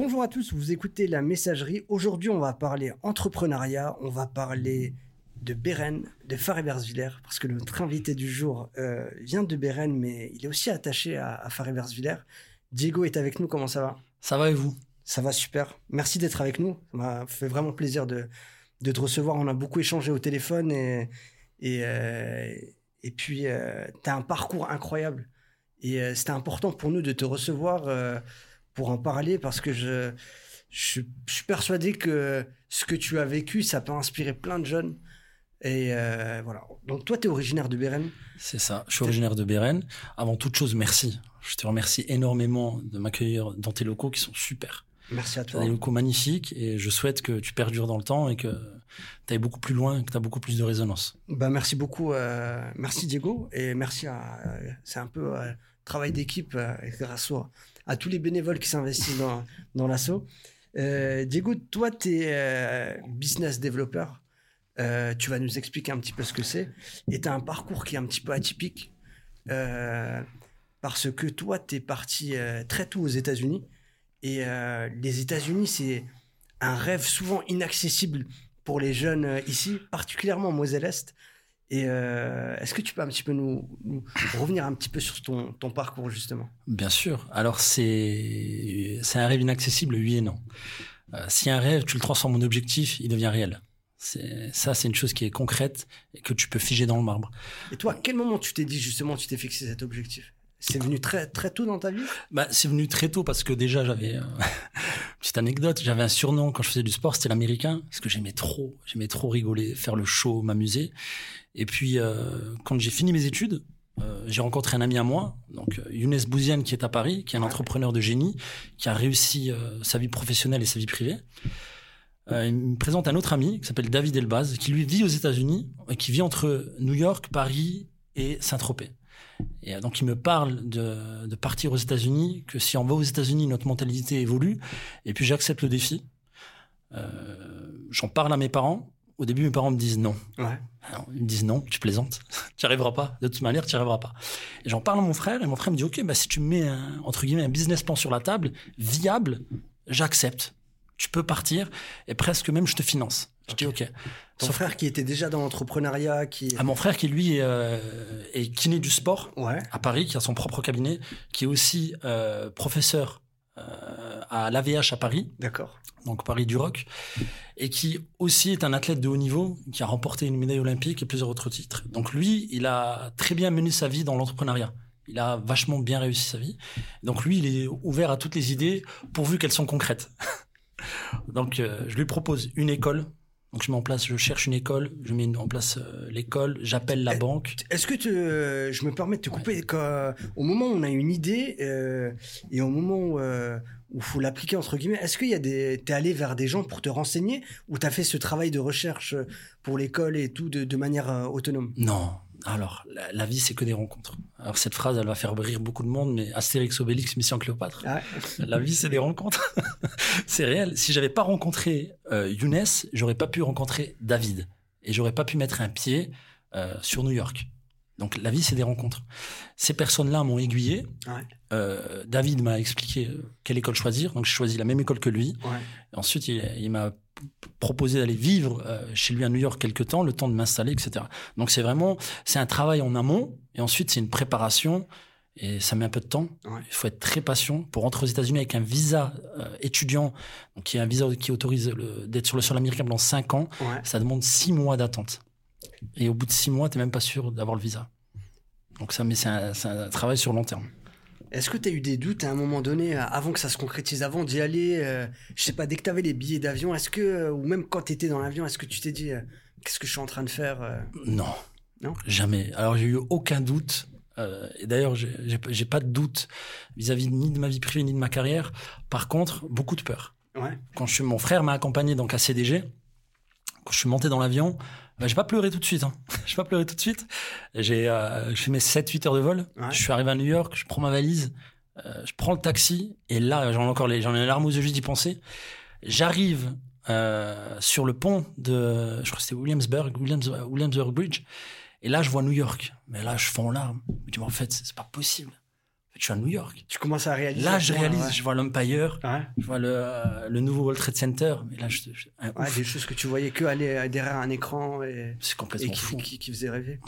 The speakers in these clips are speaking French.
Bonjour à tous, vous écoutez la messagerie. Aujourd'hui, on va parler entrepreneuriat, on va parler de Beren, de Faré-Versvillers, parce que notre invité du jour euh, vient de Beren, mais il est aussi attaché à, à. Diego est avec nous, comment ça va? Ça va et vous? Ça va super. Merci d'être avec nous. Ça m'a fait vraiment plaisir de, de te recevoir. On a beaucoup échangé au téléphone et, et, euh, et puis euh, tu as un parcours incroyable. Et c'était important pour nous de te recevoir pour en parler parce que je, je, je suis persuadé que ce que tu as vécu, ça peut inspirer plein de jeunes. Et euh, voilà. Donc toi, tu es originaire de Béren. C'est ça, je suis originaire de Béren. Avant toute chose, merci. Je te remercie énormément de m'accueillir dans tes locaux qui sont super. Merci à toi. des locaux magnifiques et je souhaite que tu perdures dans le temps et que tu ailles beaucoup plus loin, que tu as beaucoup plus de résonance. Bah, merci beaucoup. euh, merci Diego. Et merci à. euh, c'est un peu travail d'équipe grâce au- à tous les bénévoles qui s'investissent dans, dans l'assaut. Euh, Diego, toi, tu es business développeur. Euh, tu vas nous expliquer un petit peu ce que c'est. Et tu as un parcours qui est un petit peu atypique. euh, parce que toi, tu es parti euh, très tôt aux États-Unis. Et euh, les États-Unis, c'est un rêve souvent inaccessible pour les jeunes euh, ici, particulièrement en Moselle-Est. Et euh, est-ce que tu peux un petit peu nous, nous revenir un petit peu sur ton, ton parcours, justement? Bien sûr. Alors, c'est c'est un rêve inaccessible, oui et non. Euh, si un rêve, tu le transformes en objectif, il devient réel. C'est Ça, c'est une chose qui est concrète et que tu peux figer dans le marbre. Et toi, à quel moment tu t'es dit, justement, tu t'es fixé cet objectif? C'est venu très, très tôt dans ta vie? Bah, c'est venu très tôt parce que déjà j'avais euh, petite anecdote, j'avais un surnom quand je faisais du sport, c'était l'américain parce que j'aimais trop, j'aimais trop rigoler, faire le show, m'amuser. Et puis euh, quand j'ai fini mes études, euh, j'ai rencontré un ami à moi, donc euh, Younes Bouziane qui est à Paris, qui est un entrepreneur de génie, qui a réussi euh, sa vie professionnelle et sa vie privée. Euh, il me présente un autre ami qui s'appelle David Elbaz, qui lui vit aux États-Unis et qui vit entre New York, Paris et Saint-Tropez. Et euh, donc il me parle de, de partir aux États-Unis, que si on va aux États-Unis, notre mentalité évolue. Et puis j'accepte le défi. Euh, J'en parle à mes parents. Au début, mes parents me disent non. Ouais. Alors, ils me disent non, tu plaisantes, tu n'y arriveras pas. De toute manière, tu n'y arriveras pas. Et j'en parle à mon frère, et mon frère me dit ok, bah si tu mets un, entre guillemets un business plan sur la table, viable, j'accepte. Tu peux partir, et presque même je te finance. Je dis ok. Ton Sauf frère qui était déjà dans l'entrepreneuriat, qui... à mon frère qui lui est, euh, est kiné du sport Ouais. à Paris, qui a son propre cabinet, qui est aussi euh, professeur euh, à l'AVH à Paris, D'accord. donc Paris du Rock, et qui aussi est un athlète de haut niveau, qui a remporté une médaille olympique et plusieurs autres titres. Donc lui, il a très bien mené sa vie dans l'entrepreneuriat. Il a vachement bien réussi sa vie. Donc lui, il est ouvert à toutes les idées, pourvu qu'elles sont concrètes. donc euh, je lui propose une école. Donc je mets en place, je cherche une école, je mets en place euh, l'école, j'appelle la Eh, banque. Est-ce que tu, euh, je me permets de te couper quand- au moment où on a une idée et au moment où où faut l'appliquer entre guillemets, est-ce qu'il y a des, t'es allé vers des gens pour te renseigner ou t'as fait ce travail de recherche pour l'école et tout de, de manière autonome? Non. Alors, la, la vie, c'est que des rencontres. Alors, cette phrase, elle va faire rire beaucoup de monde, mais Astérix, Obélix, Mission Cléopâtre. Ah La vie, c'est des rencontres. c'est réel. Si j'avais pas rencontré euh, Younes, j'aurais pas pu rencontrer David. Et j'aurais pas pu mettre un pied euh, sur New York. Donc, la vie, c'est des rencontres. Ces personnes-là m'ont aiguillé. Ouais. Euh, David m'a expliqué euh, quelle école choisir. Donc, j'ai choisi la même école que lui. Ouais. Ensuite, il, il m'a proposé d'aller vivre euh, chez lui à New York quelque temps, le temps de m'installer, etc. Donc c'est vraiment, c'est un travail en amont, et ensuite c'est une préparation, et ça met un peu de temps. Ouais. Il faut être très patient pour rentrer aux États-Unis avec un visa euh, étudiant, donc qui est un visa qui autorise d'être sur le sol américain pendant cinq ans. Ouais. Ça demande six mois d'attente, et au bout de six mois, t'es même pas sûr d'avoir le visa. Donc ça, mais c'est un, travail sur long terme. Est-ce que tu as eu des doutes à un moment donné, euh, avant que ça se concrétise, avant d'y aller euh, Je sais pas, dès que tu avais les billets d'avion, est-ce que, euh, ou même quand tu étais dans l'avion, est-ce que tu t'es dit, euh, qu'est-ce que je suis en train de faire Non. Non? Jamais. Alors, j'ai eu aucun doute. Euh, et d'ailleurs, j'ai pas de doute vis-à-vis ni de ma vie privée ni de ma carrière. Par contre, beaucoup de peur. Ouais. Quand je suis, mon frère m'a accompagné donc à CDG. Quand je suis monté dans l'avion, bah, j'ai pas pleuré tout de suite. Hein. j'ai pas pleuré tout de suite. J'ai euh, fait mes 7-8 heures de vol. Ouais. Je suis arrivé à New York, je prends ma valise, euh, je prends le taxi et là, j'en ai encore les, j'en ai les larmes aux yeux juste d'y penser. J'arrive euh, sur le pont de, je crois que c'était Williamsburg, Williams, Williamsburg Bridge. Et là, je vois New York. Mais là, je fonds en larmes. Je me dis, mais en fait, c'est pas possible. Je suis à New York. Tu commences à réaliser. Là, je réalise, ouais. je vois l'Empire, Ouais. je vois le, euh, le nouveau World Trade Center. Mais là, je, Ouais, des choses que tu voyais que aller derrière un écran et, et qui, fou. qui, qui faisait rêver.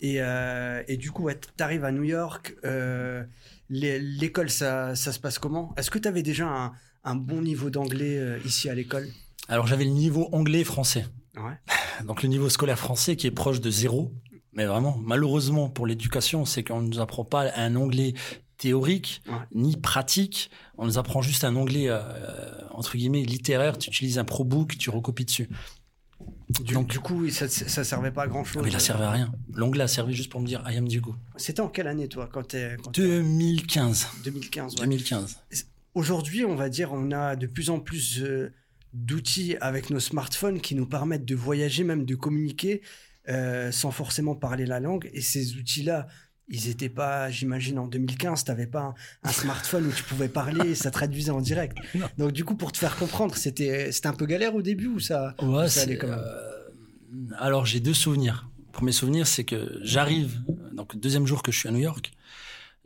Et, euh, et du coup, ouais, t'arrives à New York. euh, l'école, ça, ça se passe comment? Est-ce que tu avais déjà un, un bon niveau d'anglais euh, ici à l'école? Alors, j'avais le niveau anglais-français. Donc, le niveau scolaire français qui est proche de zéro. Mais vraiment, malheureusement pour l'éducation, c'est qu'on ne nous apprend pas un anglais théorique Ouais. ni pratique. On nous apprend juste un anglais euh, entre guillemets littéraire. Tu utilises un probook, tu recopies dessus. Du, Donc- du coup, ça, ça servait pas à grand Ah, chose. mais il a servi à rien. L'anglais a servi juste pour me dire I am Diego. C'était en quelle année, toi, quand t'es. quand t'es- 2015. 2015. ouais. 2015. Aujourd'hui, on va dire, on a de plus en plus euh, d'outils avec nos smartphones qui nous permettent de voyager, même de communiquer euh, sans forcément parler la langue. Et ces outils-là, ils n'étaient pas, j'imagine, en 2015, tu n'avais pas un, un smartphone où tu pouvais parler et ça traduisait en direct. Non. Donc, du coup, pour te faire comprendre, c'était c'était un peu galère au début ou ça Ouais, ça allait quand même. euh, alors j'ai deux souvenirs. Premier souvenir, c'est que j'arrive, donc deuxième jour que je suis à New York,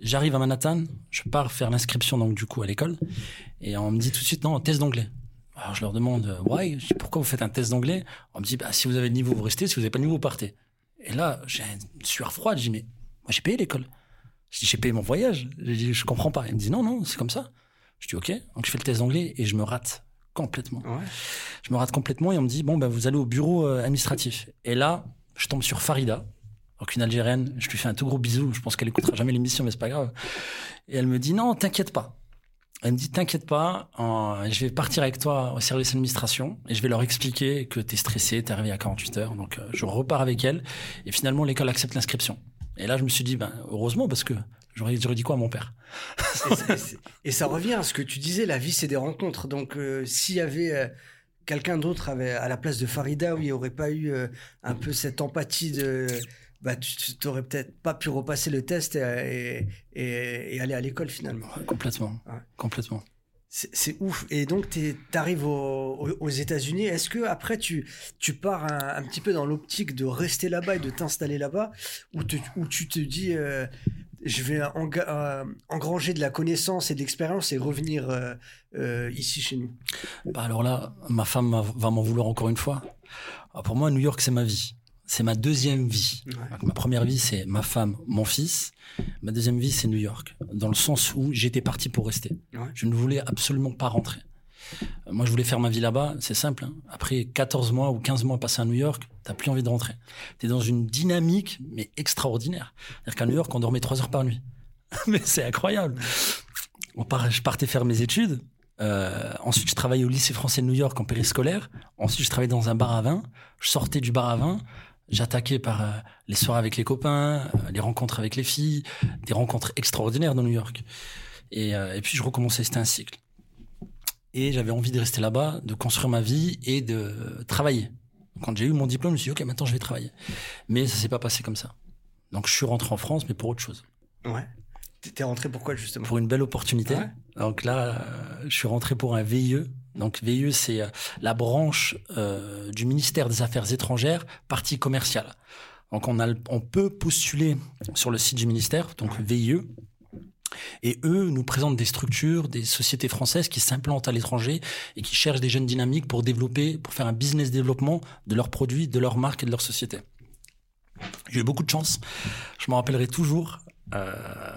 j'arrive à Manhattan, je pars faire l'inscription donc du coup à l'école, et on me dit tout de suite non test d'anglais. Alors je leur demande why, pourquoi vous faites un test d'anglais? On me dit bah si vous avez le niveau vous restez, si vous n'avez pas le niveau vous partez. Et là j'ai une sueur froide, je dis mais moi j'ai payé l'école. J'ai payé mon voyage. Je dis je comprends pas. Il me dit non non c'est comme ça. Je dis ok, donc je fais le test d'anglais et je me rate complètement. Ouais. Je me rate complètement et on me dit bon ben vous allez au bureau euh, administratif. Et là, je tombe sur Farida, donc une Algérienne. Je lui fais un tout gros bisou. Je pense qu'elle écoutera jamais l'émission, mais c'est pas grave. Et elle me dit non, t'inquiète pas. Elle me dit t'inquiète pas, euh, je vais partir avec toi au service d'administration et je vais leur expliquer que t'es stressé, t'es arrivé à 48 heures. Donc euh, je repars avec elle et finalement l'école accepte l'inscription. Et là je me suis dit ben heureusement parce que j'aurais j'aurais dit quoi à mon père? Et, ça revient à ce que tu disais, la vie c'est des rencontres. Donc euh, s'il y avait euh, quelqu'un d'autre avait- à la place de Farida, où il n'y aurait pas eu euh, un peu cette empathie de... Bah, tu n'aurais peut-être pas pu repasser le test et, et- et aller à l'école finalement. Ouais, Complètement, Ouais. complètement. C'est ouf. Et donc, tu arrives aux, États-Unis. Est-ce que après tu, tu pars un, petit peu dans l'optique de rester là-bas et de t'installer là-bas? Ou, ou tu te dis, euh, je vais euh, engranger de la connaissance et de l'expérience et revenir euh, ici chez nous? Bah alors là, ma femme va- va m'en vouloir encore une fois. Ah, Pour moi, New York, c'est ma vie. C'est ma deuxième vie. Ouais. Ma première vie, c'est ma femme, mon fils. Ma deuxième vie, c'est New York. Dans le sens où j'étais parti pour rester. Ouais. Je ne voulais absolument pas rentrer. Euh, Moi, je voulais faire ma vie là-bas. C'est simple. hein. Après 14 mois ou 15 mois passés à New York, t'as plus envie de rentrer. T'es dans une dynamique, mais extraordinaire. C'est-à-dire qu'à New York, on dormait 3 heures par nuit. mais c'est incroyable. On part, je partais faire mes études. Euh, ensuite, je travaillais au lycée français de New York en périscolaire. Ensuite, je travaillais dans un bar à vin. Je sortais du bar à vin. J'attaquais par euh, les soirées avec les copains, euh, les rencontres avec les filles, des rencontres extraordinaires dans New York. Et, euh, et puis, je recommençais. C'était un cycle. Et j'avais envie de rester là-bas, de construire ma vie et de travailler. Quand j'ai eu mon diplôme, je me suis dit, OK, maintenant, je vais travailler. Mais ça s'est pas passé comme ça. Donc, je suis rentré en France, mais pour autre chose. Ouais. T'es- rentré pourquoi justement? Pour une belle opportunité. Ouais? Donc là, je suis rentré pour un VIE. Donc VIE, c'est euh, la branche euh, du ministère des Affaires étrangères, partie commerciale. Donc on, a, on peut postuler sur le site du ministère, donc VIE. Et eux nous présentent des structures, des sociétés françaises qui s'implantent à l'étranger et qui cherchent des jeunes dynamiques pour développer, pour faire un business développement de leurs produits, de leurs marques et de leurs sociétés. J'ai eu beaucoup de chance. Je m'en rappellerai toujours. euh,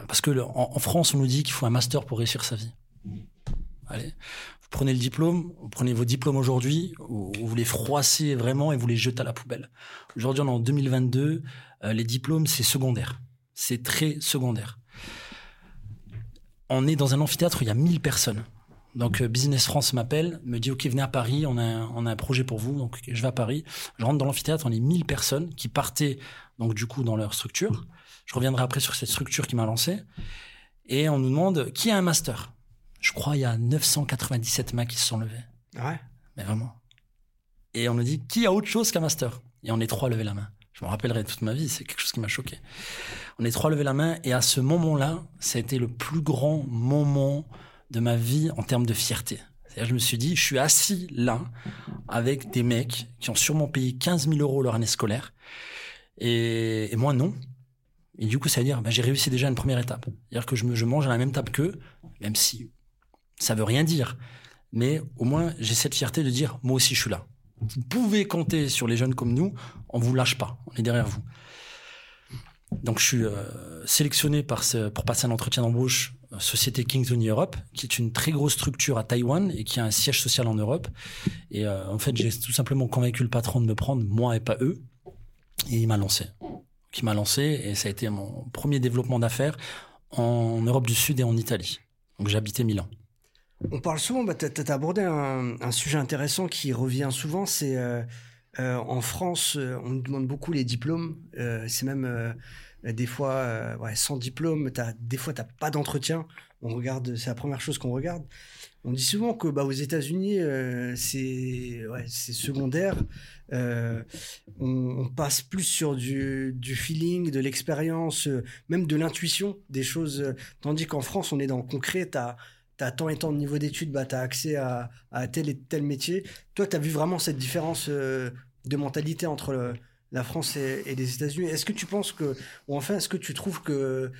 parce que le- en, en France, on nous dit qu'il faut un master pour réussir sa vie. Allez, prenez le diplôme, vous prenez vos diplômes aujourd'hui, vous, vous les froissez vraiment et vous les jetez à la poubelle. Aujourd'hui, on est en 2022, euh, les diplômes, c'est secondaire. C'est très secondaire. On est dans un amphithéâtre où il y a 1000 personnes. Donc euh, Business France m'appelle, me dit OK, venez à Paris, on a, un, on a un projet pour vous. Donc je vais à Paris, je rentre dans l'amphithéâtre, on est 1000 personnes qui partaient donc du coup dans leur structure. Je reviendrai après sur cette structure qui m'a lancé. Et on nous demande qui a un master? Je crois il y a 997 mains qui se sont levées. Ouais? Mais vraiment. Et on nous dit qui a autre chose qu'un master? Et on est trois à lever la main. Je me rappellerai toute ma vie, c'est quelque chose qui m'a choqué. On est trois à lever la main et à ce moment-là, ça a été le plus grand moment de ma vie en termes de fierté. C'est-à-dire, je me suis dit, je suis assis là avec des mecs qui ont sûrement payé 15 000 euros leur année scolaire et, et moi non. Et du coup, ça veut dire, bah, j'ai réussi déjà une première étape. C'est-à-dire que je, me, je mange à la même table qu'eux, même si ça veut rien dire. Mais au moins, j'ai cette fierté de dire, moi aussi, je suis là. Vous pouvez compter sur les jeunes comme nous, on vous lâche pas, on est derrière vous. Donc, je suis euh, sélectionné par ce, pour passer un entretien d'embauche euh, Société King's Europe, qui est une très grosse structure à Taïwan et qui a un siège social en Europe. Et euh, en fait, j'ai tout simplement convaincu le patron de me prendre, moi et pas eux. Et il m'a lancé. Qui m'a lancé et ça a été mon premier développement d'affaires en Europe du Sud et en Italie. Donc j'habitais Milan. On parle souvent, bah, tu as, abordé un, sujet intéressant qui revient souvent, c'est euh, en France, on nous demande beaucoup les diplômes. c'est même des fois, euh, sans diplôme, as, des fois, tu pas d'entretien. On regarde, c'est la première chose qu'on regarde. On dit souvent que bah, aux États-Unis, euh, c'est secondaire. Euh, on, passe plus sur du, feeling, de l'expérience, même de l'intuition, des choses. tandis qu'en France, on est dans le concret. As, tant et tant de niveau d'études, bah, tu as accès à, à, tel et tel métier. Toi, tu as vu vraiment cette différence de mentalité entre le, la France et, les États-Unis? Est-ce que tu penses que, ou enfin, est-ce que tu trouves que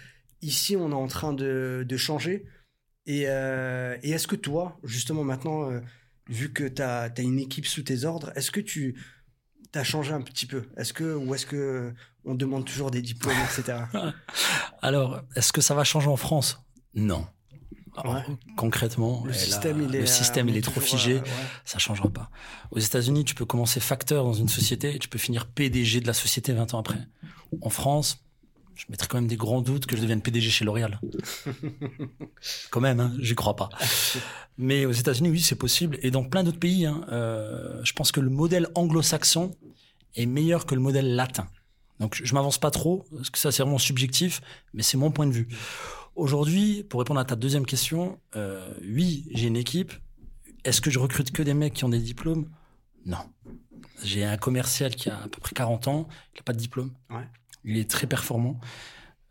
ici on est en train de, changer? Euh, et, est-ce que toi, justement maintenant, euh, vu que tu as, une équipe sous tes ordres, est-ce que tu as changé un petit peu? Est-ce que ou est-ce que on demande toujours des diplômes, etc. Alors, est-ce que ça va changer en France? Non. Concrètement, le système, il est, le système, il est trop figé, ça changera pas. Aux États-Unis, tu peux commencer facteur dans une société et tu peux finir PDG de la société 20 ans après. En France, je mettrais quand même des grands doutes que je devienne PDG chez L'Oréal. quand même, hein, j'y crois pas. Mais aux États-Unis, oui, c'est possible. Et dans plein d'autres pays, hein, euh, je pense que le modèle anglo-saxon est meilleur que le modèle latin. Donc, je m'avance pas trop, parce que ça, c'est vraiment subjectif, mais c'est mon point de vue. Aujourd'hui, pour répondre à ta deuxième question, euh, oui, j'ai une équipe. Est-ce que je recrute que des mecs qui ont des diplômes? Non. J'ai un commercial qui a à peu près 40 ans, il n'a pas de diplôme. Il est très performant.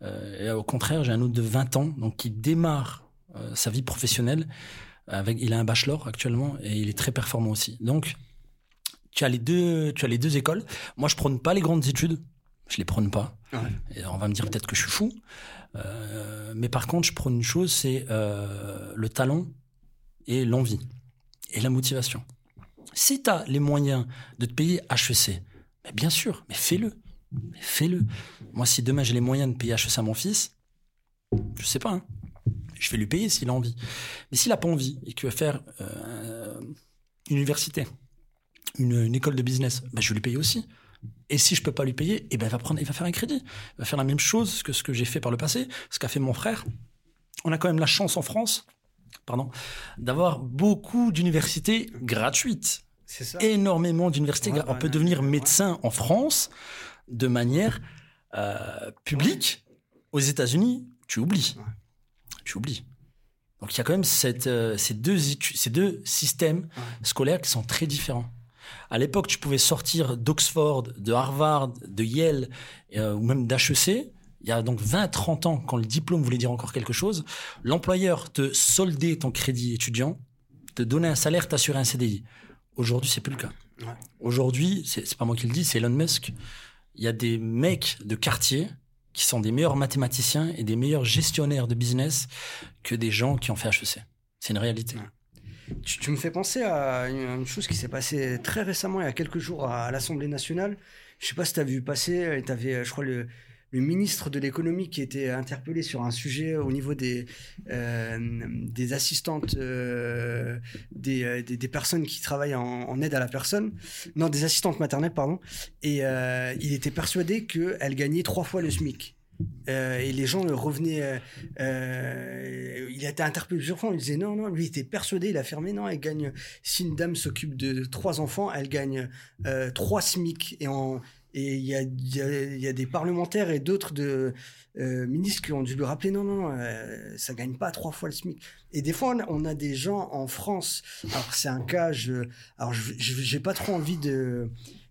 Euh, et au contraire, j'ai un autre de 20 ans, donc qui démarre euh, sa vie professionnelle. Avec, il a un bachelor actuellement et il est très performant aussi. Donc, tu as les deux, tu as les deux écoles. Moi, je prône pas les grandes études. Je les prône pas. Et on va me dire peut-être que je suis fou. Euh, mais par contre, je prends une chose, c'est euh, le talent et l'envie et la motivation. Si tu as les moyens de te payer HEC, mais bien sûr, mais fais-le. Fais-le. Moi, si demain j'ai les moyens de payer HEC à mon fils, je sais pas, hein. je vais lui payer s'il a envie. Mais s'il a pas envie et qu'il veut faire euh, une université, une, école de business, ben, je vais lui payer aussi. Et si je peux pas lui payer, eh ben il va prendre, il va faire un crédit. Il va faire la même chose que ce que j'ai fait par le passé, ce qu'a fait mon frère. On a quand même la chance en France, pardon, d'avoir beaucoup d'universités gratuites. C'est ça. Énormément d'universités. on peut devenir médecin en France de manière euh, publique. Aux États-Unis, tu oublies. Tu oublies. Donc il y a quand même cette, euh, ces, deux, ces deux systèmes scolaires qui sont très différents. À l'époque, tu pouvais sortir d'Oxford, de Harvard, de Yale euh, ou même d'HEC. Il y a donc 20-30 ans, quand le diplôme voulait dire encore quelque chose, l'employeur te soldait ton crédit étudiant, te donnait un salaire, t'assurait un CDI. Aujourd'hui, c'est plus le cas. Aujourd'hui, c'est pas moi qui le dis, c'est Elon Musk. Il y a des mecs de quartier qui sont des meilleurs mathématiciens et des meilleurs gestionnaires de business que des gens qui ont fait HEC. C'est une réalité. Tu, me fais penser à une, chose qui s'est passée très récemment, il y a quelques jours, à, l'Assemblée nationale. Je sais pas si tu as vu passer, tu avais, je crois, le, ministre de l'économie qui était interpellé sur un sujet au niveau des, euh, des assistantes, euh, euh, des, des, personnes qui travaillent en, aide à la personne, non, des assistantes maternelles, pardon, et il était persuadé qu'elles gagnaient trois fois le SMIC. Euh, et les gens le revenaient. Euh, euh, il a été interpellé plusieurs fois. Lui disait non, non. Lui était persuadé. Il a fermé. Non, elle gagne. Si une dame s'occupe de trois enfants, elle gagne trois SMIC. Et et il y a, y a, des parlementaires et d'autres de ministres qui ont dû lui rappeler non, non, non, ça gagne pas trois fois le SMIC. Et des fois, on a, des gens en France. Alors c'est un cas. Je, alors j'ai pas trop envie de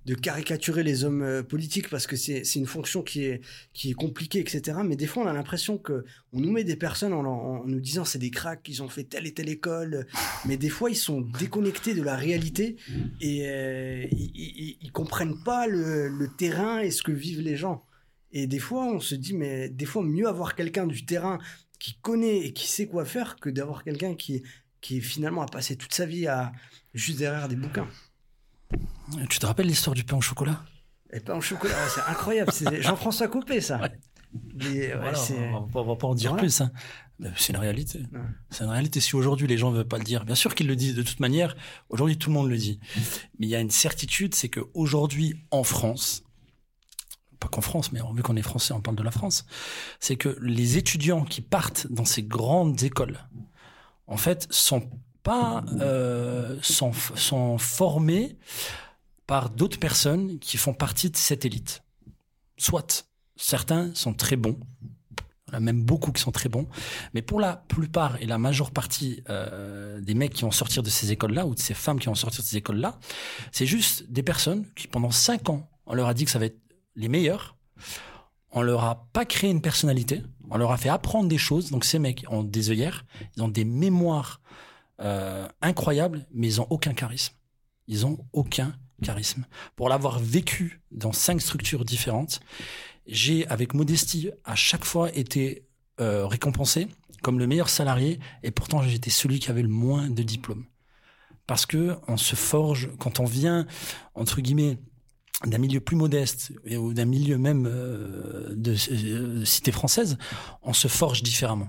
de caricaturer les hommes euh, politiques parce que c'est une fonction qui est, qui est compliquée, etc. Mais des fois, on a l'impression que on nous met des personnes en, nous disant c'est des cracks, ils ont fait telle et telle école. Mais des fois, ils sont déconnectés de la réalité et euh, ils, ils, comprennent pas le, terrain et ce que vivent les gens. Et des fois, on se dit, mais des fois, mieux avoir quelqu'un du terrain qui connaît et qui sait quoi faire que d'avoir quelqu'un qui, qui finalement a passé toute sa vie à juste derrière des bouquins. Tu te rappelles l'histoire du pain au chocolat? Et pain au chocolat, c'est incroyable. C'est Jean-François Copé, ça. Mais, on, va, pas en dire plus. Hein. C'est une réalité. C'est une réalité. Si aujourd'hui les gens ne veulent pas le dire, bien sûr qu'ils le disent de toute manière. Aujourd'hui, tout le monde le dit. Mais il y a une certitude, c'est qu'aujourd'hui, en France, pas qu'en France, mais vu qu'on est français, on parle de la France, c'est que les étudiants qui partent dans ces grandes écoles, en fait, sont pas euh, sont, formés par d'autres personnes qui font partie de cette élite. Soit certains sont très bons, même beaucoup qui sont très bons, mais pour la plupart et la majeure partie euh, des mecs qui vont sortir de ces écoles-là ou de ces femmes qui vont sortir de ces écoles-là, c'est juste des personnes qui pendant cinq ans, on leur a dit que ça va être les meilleurs. On leur a pas créé une personnalité. On leur a fait apprendre des choses. Donc ces mecs ont des œillères, ils ont des mémoires euh, incroyables, mais ils ont aucun charisme. Ils ont aucun charisme. Pour l'avoir vécu dans cinq structures différentes, j'ai, avec modestie, à chaque fois été euh, récompensé comme le meilleur salarié, et pourtant j'étais celui qui avait le moins de diplômes. Parce que on se forge quand on vient entre guillemets d'un milieu plus modeste ou d'un milieu même euh, de cité française, on se forge différemment.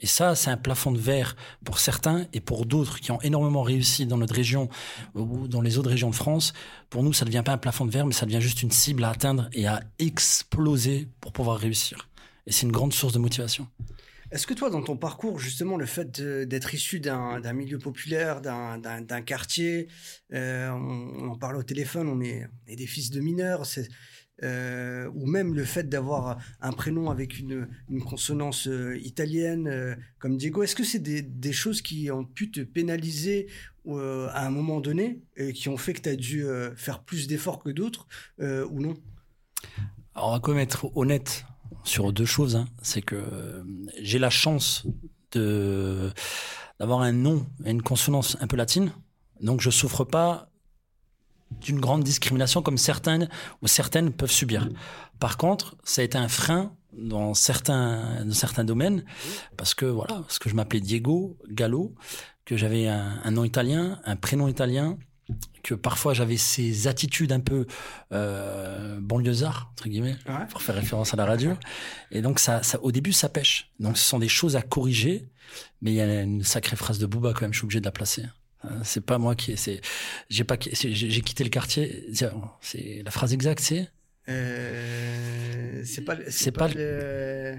Et ça, c'est un plafond de verre pour certains et pour d'autres qui ont énormément réussi dans notre région ou dans les autres régions de France. Pour nous, ça ne devient pas un plafond de verre, mais ça devient juste une cible à atteindre et à exploser pour pouvoir réussir. Et c'est une grande source de motivation. Est-ce que toi, dans ton parcours, justement, le fait d'être issu d'un milieu populaire, d'un quartier, euh, on, parle au téléphone, on est, des fils de mineurs, euh, ou même le fait d'avoir un prénom avec une, consonance euh, italienne, comme Diego, est-ce que c'est des, choses qui ont pu te pénaliser à un moment donné, et qui ont fait que tu as dû faire plus d'efforts que d'autres, ou non? Alors, on va quand être honnête sur deux choses. Hein. C'est que euh, j'ai la chance d'avoir un nom et une consonance un peu latine, donc je souffre pas d'une grande discrimination comme certaines ou certaines peuvent subir. Par contre, ça a été un frein dans certains dans certains domaines parce que voilà, parce que je m'appelais Diego Gallo, que j'avais un, un nom italien, un prénom italien que parfois j'avais ces attitudes un peu euh, banlieusards entre guillemets pour faire référence à la radio. Et donc ça, ça, au début ça pêche. Donc ce sont des choses à corriger mais il y a une sacrée phrase de Booba quand même je suis obligé de la placer c'est pas moi qui c'est j'ai pas j'ai quitté le quartier. C'est la phrase exacte c'est? Euh, c'est pas c'est pas, le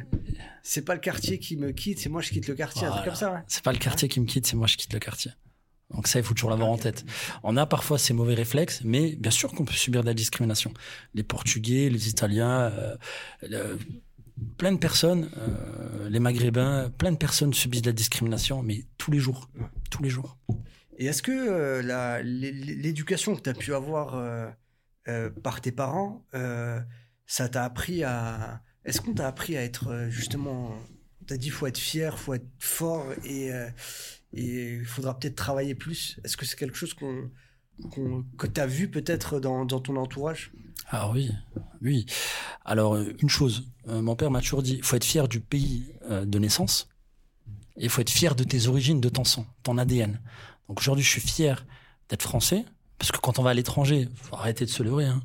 c'est pas le quartier qui me quitte c'est moi je quitte le quartier comme ça c'est pas le quartier qui me quitte c'est moi je quitte le quartier. Donc ça, il faut toujours l'avoir en tête. On a parfois ces mauvais réflexes, mais bien sûr qu'on peut subir de la discrimination. Les Portugais, les Italiens, euh, plein de personnes, euh, les Maghrébins, plein de personnes subissent de la discrimination, mais tous les jours, tous les jours. Et est-ce que euh, l'éducation que tu as pu avoir par tes parents, ça t'a appris à... Est-ce qu'on t'a appris à être justement... T'as dit faut être fier, faut être fort et il faudra peut-être travailler plus? Est-ce que c'est quelque chose qu'on, que tu as vu peut-être dans, dans, ton entourage? Ah oui, oui. Alors, euh, une chose, euh, mon père m'a toujours dit, faut être fier du pays euh, de naissance et faut être fier de tes origines, de ton sang, ton ADN. Donc aujourd'hui, je suis fier d'être français, parce que quand on va à l'étranger, faut arrêter de se leurrer. Hein.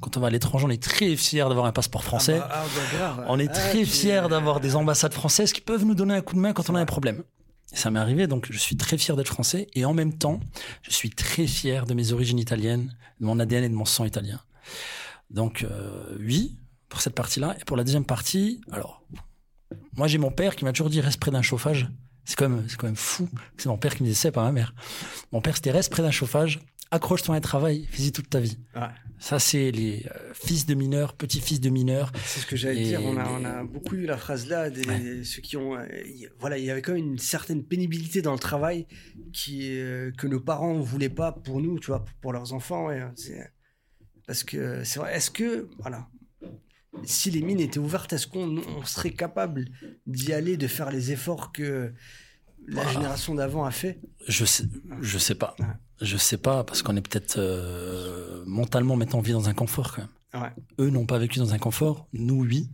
Quand on va à l'étranger, on est très fier d'avoir un passeport français. Ah bah, ah, on est très ah, fier d'avoir des ambassades françaises qui peuvent nous donner un coup de main quand on a un problème. Ça m'est arrivé, donc je suis très fier d'être français et en même temps, je suis très fier de mes origines italiennes, de mon ADN et de mon sang italien. Donc euh, oui, pour cette partie-là. Et pour la deuxième partie, alors, moi j'ai mon père qui m'a toujours dit reste près d'un chauffage. C'est quand même, c'est quand même fou. C'est mon père qui me disait, c'est pas ma mère. Mon père c'était reste près d'un chauffage accroche-toi à un travail, fais-y toute ta vie. Ça, c'est les euh, fils de mineurs, petits-fils de mineurs. C'est ce que j'allais dire. On a, on a, beaucoup eu la phrase là, des, ceux qui ont. Euh, voilà, il y avait quand même une certaine pénibilité dans le travail qui, euh, que nos parents ne voulaient pas pour nous, tu vois, pour leurs enfants. parce que c'est vrai, est-ce que. Voilà. Si les mines étaient ouvertes, est-ce qu'on serait capable d'y aller, de faire les efforts que la génération d'avant a fait? Je sais, je sais pas. Je sais pas, parce qu'on est peut-être euh, mentalement maintenant vie dans un confort quand même. Ouais. Eux n'ont pas vécu dans un confort, nous oui.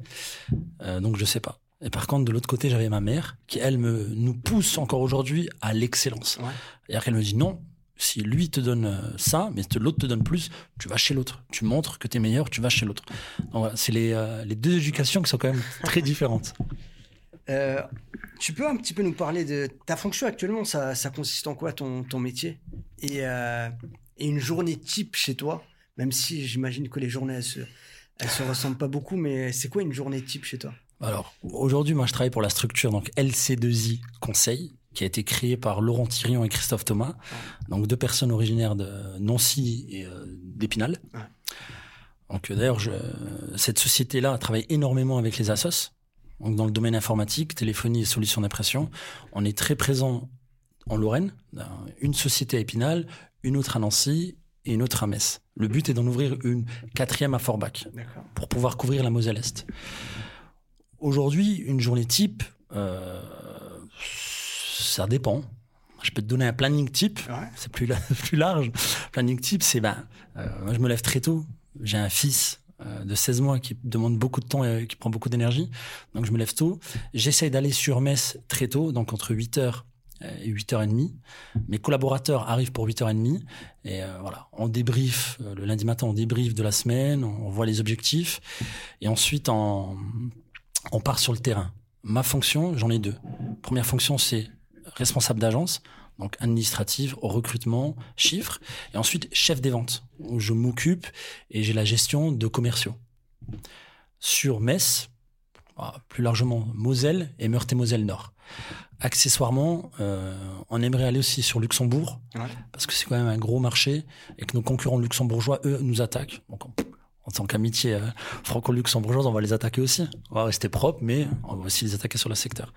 Euh, donc je sais pas. Et par contre, de l'autre côté, j'avais ma mère qui, elle, me nous pousse encore aujourd'hui à l'excellence. Ouais. C'est-à-dire qu'elle me dit non, si lui te donne euh, ça, mais l'autre te donne plus, tu vas chez l'autre. Tu montres que tu es meilleur, tu vas chez l'autre. Donc voilà, c'est les, euh, les deux éducations qui sont quand même très différentes. Euh, tu peux un petit peu nous parler de ta fonction actuellement? Ça, ça consiste en quoi ton, ton métier? Et, euh, et une journée type chez toi? Même si j'imagine que les journées elles se, elles se ressemblent pas beaucoup, mais c'est quoi une journée type chez toi? Alors, aujourd'hui, moi, je travaille pour la structure donc LC2I Conseil, qui a été créée par Laurent Thirion et Christophe Thomas, donc deux personnes originaires de Nancy et euh, d'Épinal. Ouais. Donc, euh, d'ailleurs, je- cette société-là travaille énormément avec les assos, donc dans le domaine informatique, téléphonie et solutions d'impression. On est très présent en Lorraine, une société à Épinal, une autre à Nancy et une autre à Metz. Le but est d'en ouvrir une quatrième à Forbach pour pouvoir couvrir la Moselle-Est. Aujourd'hui, une journée type, euh, ça dépend. Je peux te donner un planning type, Ouais. c'est plus, la- plus large. Planning type, c'est ben, euh, moi je me lève très tôt. J'ai un fils euh, de 16 mois qui demande beaucoup de temps et qui prend beaucoup d'énergie. Donc je me lève tôt. J'essaye d'aller sur Metz très tôt, donc entre 8h et 8h30. Mes collaborateurs arrivent pour 8h30. Et euh, voilà, on débrief, euh, le lundi matin, on débrief de la semaine, on voit les objectifs. Et ensuite, on, on part sur le terrain. Ma fonction, j'en ai deux. Première fonction, c'est responsable d'agence, donc administrative, au recrutement, chiffres. Et ensuite, chef des ventes, où je m'occupe et j'ai la gestion de commerciaux. Sur Metz, ah, plus largement Moselle et Meurthe-et-Moselle Nord. Accessoirement, euh, on aimerait aller aussi sur Luxembourg, Ouais. parce que c'est quand même un gros marché et que nos concurrents luxembourgeois, eux, nous attaquent. Donc, on- en tant qu'amitié euh, franco-luxembourgeoise, on va les attaquer aussi. On va rester propre, mais on va aussi les attaquer sur le secteur.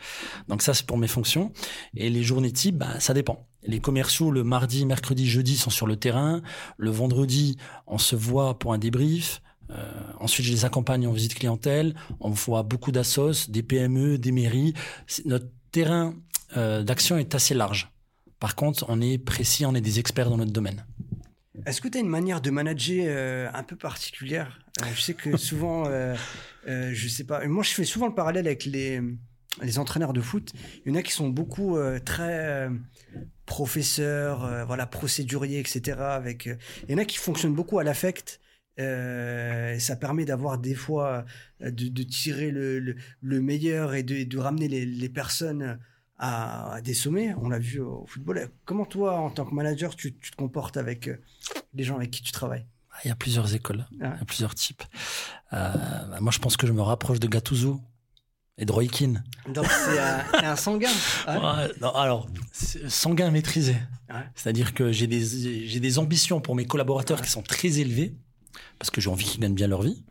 Donc ça, c'est pour mes fonctions. Et les journées types, bah, ça dépend. Les commerciaux, le mardi, mercredi, jeudi, sont sur le terrain. Le vendredi, on se voit pour un débrief. Euh, ensuite, je les accompagne en visite clientèle. On voit beaucoup d'assos, des PME, des mairies. Notre terrain euh, d'action est assez large. Par contre, on est précis, on est des experts dans notre domaine. Est-ce que tu as une manière de manager euh, un peu particulière? Euh, Je sais que souvent, euh, euh, je sais pas, moi je fais souvent le parallèle avec les, les entraîneurs de foot. Il y en a qui sont beaucoup très professeurs, voilà, procéduriers, etc. Avec, il y en a qui fonctionnent beaucoup à l'affect. Euh, ça permet d'avoir des fois de, de tirer le, le, le meilleur et de, de ramener les, les personnes à, à des sommets. On l'a vu au football. Comment toi, en tant que manager, tu, tu te comportes avec euh, les gens avec qui tu travailles? Ah, Il y a plusieurs écoles, Ah. il y a plusieurs types. Euh, bah, moi, je pense que je me rapproche de Gattuso et de Roy Keane. Donc c'est un, c'est un sanguin. hein? Ouais, non, alors, sanguin maîtrisé. Ouais. C'est-à-dire que j'ai des, j'ai des ambitions pour mes collaborateurs qui sont très élevées, parce que j'ai envie qu'ils gagnent bien leur vie.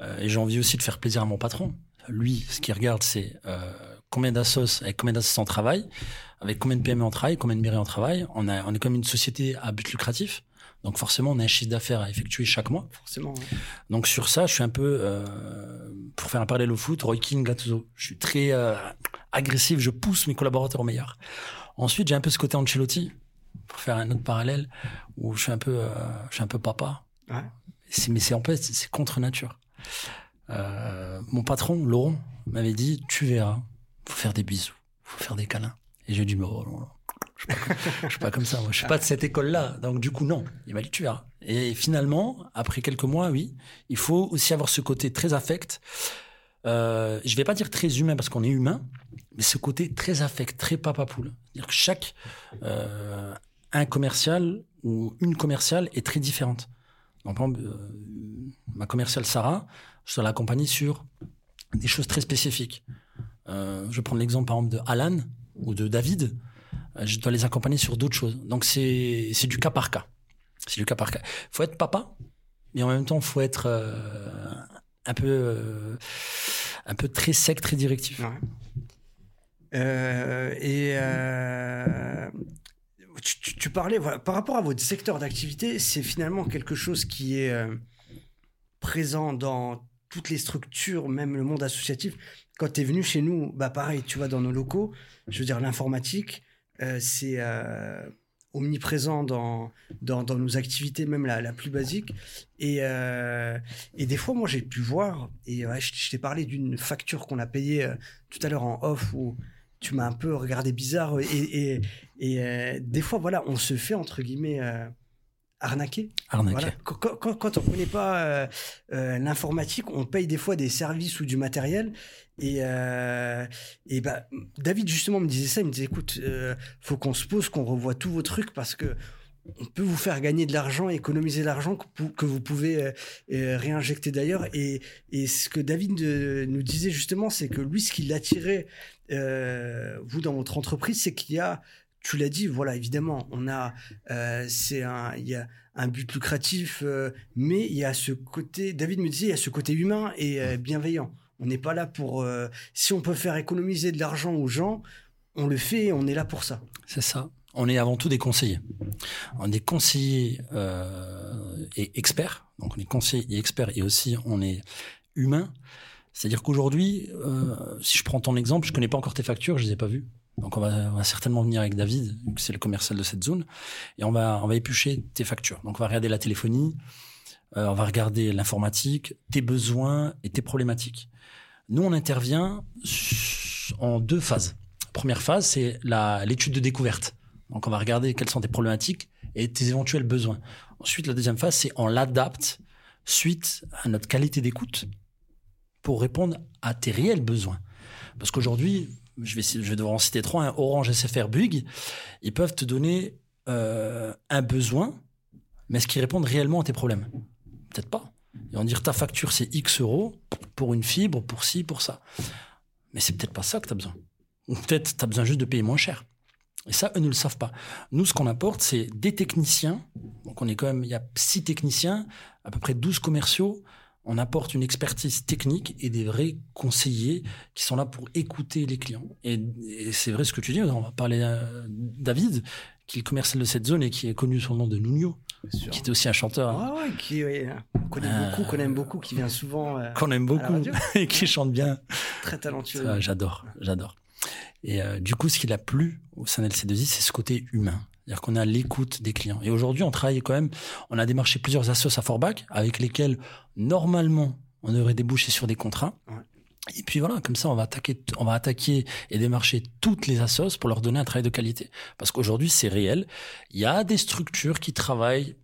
Euh, et j'ai envie aussi de faire plaisir à mon patron. Lui, ce qu'il regarde, c'est euh, combien d'assos, avec combien d'associés on travaille, avec combien de PME on travaille, combien de mairies on travaille. On, a, on est comme une société à but lucratif. Donc forcément, on a un chiffre d'affaires à effectuer chaque mois. Forcément. ouais. Donc sur ça, je suis un peu, euh, pour faire un parallèle au foot, Roy Keane, Gattuso. Je suis très euh, agressif, je pousse mes collaborateurs au meilleur. Ensuite, j'ai un peu ce côté Ancelotti, pour faire un autre parallèle, où je suis un peu, euh, je suis un peu papa. Ouais. Mais c'est en fait, c'est- c'est contre nature. Euh, mon patron, Laurent, m'avait dit, tu verras, faut faire des bisous, faut faire des câlins. Et j'ai dit, mais oh, non, non. Je suis suis pas comme ça, moi. Je suis pas de cette école-là. Donc, du coup, non. Il m'a dit, tu. Et finalement, après quelques mois, oui, il faut aussi avoir ce côté très affect. Euh, je vais pas dire très humain parce qu'on est humain, mais ce côté très affect, très papa poule. C'est-à-dire que chaque euh, un commercial ou une commerciale est très différente. Donc, par exemple, euh, ma commerciale Sarah, je dois l'accompagner sur des choses très spécifiques. Euh, je prends l'exemple par exemple de Alan ou de David. Euh, Je dois les accompagner sur d'autres choses. Donc c'est c'est du cas par cas. C'est du cas par cas. faut être papa, mais en même temps, faut être euh, un peu euh, un peu très sec, très directif. Et tu, parlais, par rapport à votre secteur d'activité, c'est finalement quelque chose qui est présent dans toutes les structures, même le monde associatif. Quand tu es venu chez nous, bah pareil, tu vois, dans nos locaux, je veux dire, l'informatique, euh, c'est. euh, omniprésent dans, dans, dans, nos activités, même la, la plus basique. Et, euh, et des fois, moi, j'ai pu voir, et ouais, je, t'ai parlé d'une facture qu'on a payée tout à l'heure en off, où tu m'as un peu regardé bizarre. Et, et, des fois, voilà, on se fait, entre guillemets, arnaquer. Arnaquer. Voilà. Quand, quand, quand on ne connaît pas euh, euh, l'informatique, on paye des fois des services ou du matériel. Et, euh, et bah, David, justement, me disait ça. Il me disait écoute, faut qu'on se pose, qu'on revoie tous vos trucs parce que on peut vous faire gagner de l'argent, économiser de l'argent que, vous pouvez réinjecter d'ailleurs. Et, et ce que David nous disait justement, c'est que lui, ce qui l'attirait, euh, vous, dans votre entreprise, c'est qu'il y a, tu l'as dit, voilà, évidemment, on a, euh, c'est un, il y a un but lucratif, euh, mais il y a ce côté, David me disait, il y a ce côté humain et euh, bienveillant. On n'est pas là pour, si on peut faire économiser de l'argent aux gens, on le fait et on est là pour ça. C'est ça. On est avant tout des conseillers. On est conseillers et experts. Donc on est conseillers et experts et aussi on est humain. C'est-à-dire qu'aujourd'hui, si je prends ton exemple, je connais pas encore tes factures, je les ai pas vues. Donc on va, certainement venir avec David, c'est le commercial de cette zone, et on va, on éplucher tes factures. Donc on va regarder la téléphonie, euh, on va regarder l'informatique, tes besoins et tes problématiques. Nous, on intervient en deux phases. Première phase, c'est l'étude de découverte. Donc, on va regarder quelles sont tes problématiques et tes éventuels besoins. Ensuite, la deuxième phase, c'est on l'adapte suite à notre qualité d'écoute pour répondre à tes réels besoins. Parce qu'aujourd'hui, je vais, je devoir en citer trois, hein, Orange, SFR, Bouygues, ils peuvent te donner euh, un besoin, mais est-ce qu'ils répondent réellement à tes problèmes? Peut-être pas. Ils vont dire ta facture c'est X euros pour une fibre, pour ci, pour ça. Mais c'est peut-être pas ça que tu as besoin. Ou peut-être tu as besoin juste de payer moins cher. Et ça, eux ne le savent pas. Nous, ce qu'on apporte, c'est des techniciens. Donc, on est quand même, il y a six techniciens, à peu près 12 commerciaux. On apporte une expertise technique et des vrais conseillers qui sont là pour écouter les clients. Et, et c'est vrai ce que tu dis. On va parler à David, qui est le commercial de cette zone et qui est connu sous le nom de Nuno, qui est aussi un chanteur hein, Ouais, ouais, qui, connaît Euh, beaucoup, qu'on aime beaucoup, qui vient souvent, euh, qu'on aime beaucoup et qui chante bien. très talentueux. Ça, j'adore, j'adore. Et euh, du coup, ce qui a plu au sein de LC2I, c'est ce côté humain. C'est-à-dire qu'on a l'écoute des clients. Et aujourd'hui, on travaille quand même, on a démarché plusieurs assos à Forbach avec lesquels, normalement, on aurait débouché sur des contrats. Ouais. Et puis voilà, comme ça, on va attaquer, on va attaquer et démarcher toutes les assos pour leur donner un travail de qualité. Parce qu'aujourd'hui, c'est réel. Il y a des structures qui travaillent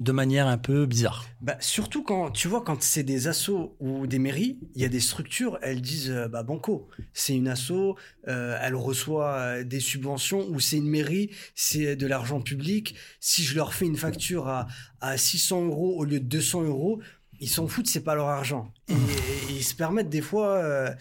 de manière un peu bizarre. Bah, surtout quand tu vois quand c'est des assos ou des mairies, il y a des structures, elles disent euh, bah banco, c'est une asso, euh, elle reçoit euh, des subventions ou c'est une mairie, c'est de l'argent public. Si je leur fais une facture à, à 600 euros au lieu de 200 euros, ils s'en foutent, c'est pas leur argent. Et, ils se permettent des fois.